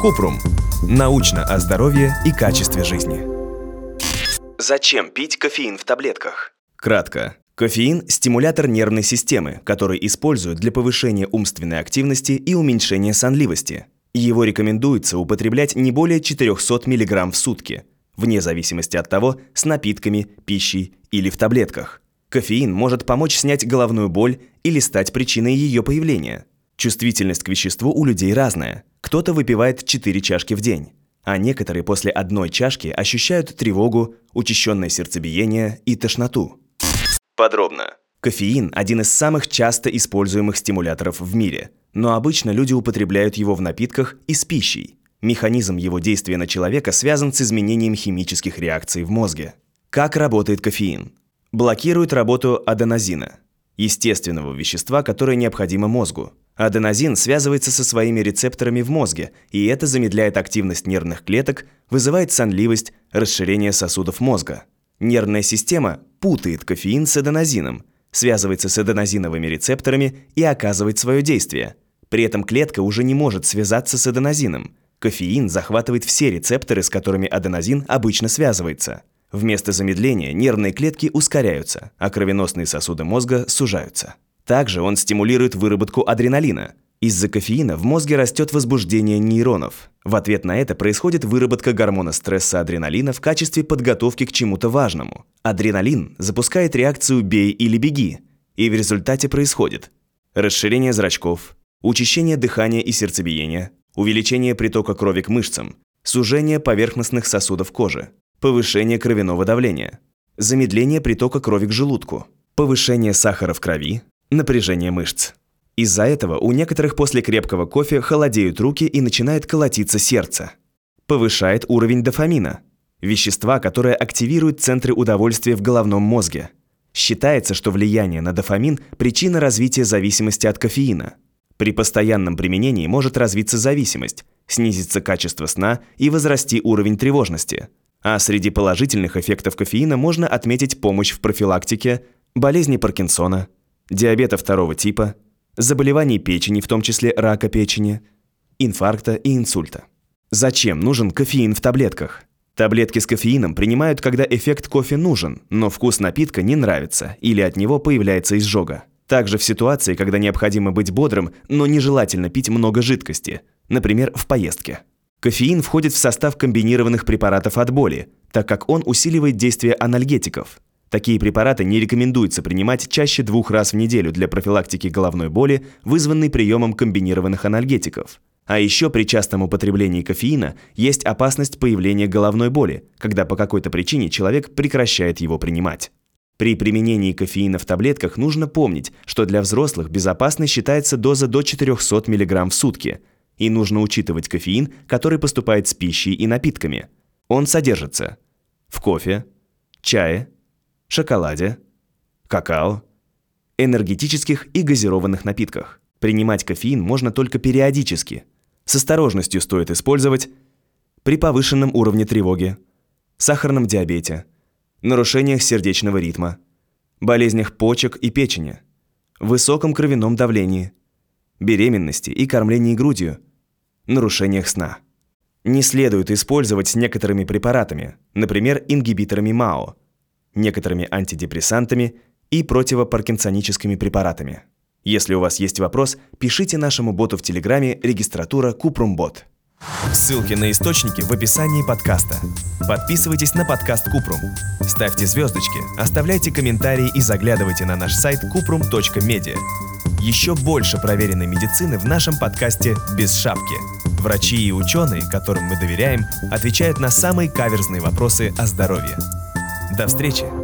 Купрум. Научно о здоровье и качестве жизни. Зачем пить кофеин в таблетках? Кратко. Кофеин – стимулятор нервной системы, который используют для повышения умственной активности и уменьшения сонливости. Его рекомендуется употреблять не более 400 мг в сутки, вне зависимости от того, с напитками, пищей или в таблетках. Кофеин может помочь снять головную боль или стать причиной ее появления. Чувствительность к веществу у людей разная. Кто-то выпивает 4 чашки в день, а некоторые после одной чашки ощущают тревогу, учащенное сердцебиение и тошноту. Подробно. Кофеин – один из самых часто используемых стимуляторов в мире, но обычно люди употребляют его в напитках и с пищей. Механизм его действия на человека связан с изменением химических реакций в мозге. Как работает кофеин? Блокирует работу аденозина – естественного вещества, которое необходимо мозгу. Аденозин связывается со своими рецепторами в мозге, и это замедляет активность нервных клеток, вызывает сонливость, расширение сосудов мозга. Нервная система путает кофеин с аденозином, связывается с аденозиновыми рецепторами и оказывает свое действие. При этом клетка уже не может связаться с аденозином. Кофеин захватывает все рецепторы, с которыми аденозин обычно связывается. Вместо замедления нервные клетки ускоряются, а кровеносные сосуды мозга сужаются. Также он стимулирует выработку адреналина. Из-за кофеина в мозге растет возбуждение нейронов. В ответ на это происходит выработка гормона стресса адреналина в качестве подготовки к чему-то важному. Адреналин запускает реакцию «бей или беги», и в результате происходит расширение зрачков, учащение дыхания и сердцебиения, увеличение притока крови к мышцам, сужение поверхностных сосудов кожи, повышение кровяного давления, замедление притока крови к желудку, повышение сахара в крови, напряжение мышц. Из-за этого у некоторых после крепкого кофе холодеют руки и начинает колотиться сердце. Повышает уровень дофамина – вещества, которое активирует центры удовольствия в головном мозге. Считается, что влияние на дофамин – причина развития зависимости от кофеина. При постоянном применении может развиться зависимость, снизится качество сна и возрасти уровень тревожности. А среди положительных эффектов кофеина можно отметить помощь в профилактике болезни Паркинсона – диабета второго типа, заболеваний печени, в том числе рака печени, инфаркта и инсульта. Зачем нужен кофеин в таблетках? Таблетки с кофеином принимают, когда эффект кофе нужен, но вкус напитка не нравится или от него появляется изжога. Также в ситуации, когда необходимо быть бодрым, но нежелательно пить много жидкости, например, в поездке. Кофеин входит в состав комбинированных препаратов от боли, так как он усиливает действие анальгетиков – Такие препараты не рекомендуется принимать чаще двух раз в неделю для профилактики головной боли, вызванной приемом комбинированных анальгетиков. А еще при частом употреблении кофеина есть опасность появления головной боли, когда по какой-то причине человек прекращает его принимать. При применении кофеина в таблетках нужно помнить, что для взрослых безопасной считается доза до 400 мг в сутки, и нужно учитывать кофеин, который поступает с пищей и напитками. Он содержится в кофе, чае, шоколаде, какао, энергетических и газированных напитках. Принимать кофеин можно только периодически. С осторожностью стоит использовать при повышенном уровне тревоги, сахарном диабете, нарушениях сердечного ритма, болезнях почек и печени, высоком кровяном давлении, беременности и кормлении грудью, нарушениях сна. Не следует использовать с некоторыми препаратами, например, ингибиторами МАО – некоторыми антидепрессантами и противопаркинсоническими препаратами. Если у вас есть вопрос, пишите нашему боту в Телеграме регистратура Купрумбот. Ссылки на источники в описании подкаста. Подписывайтесь на подкаст Купрум. Ставьте звездочки, оставляйте комментарии и заглядывайте на наш сайт kuprum.media. Еще больше проверенной медицины в нашем подкасте «Без шапки». Врачи и ученые, которым мы доверяем, отвечают на самые каверзные вопросы о здоровье. До встречи!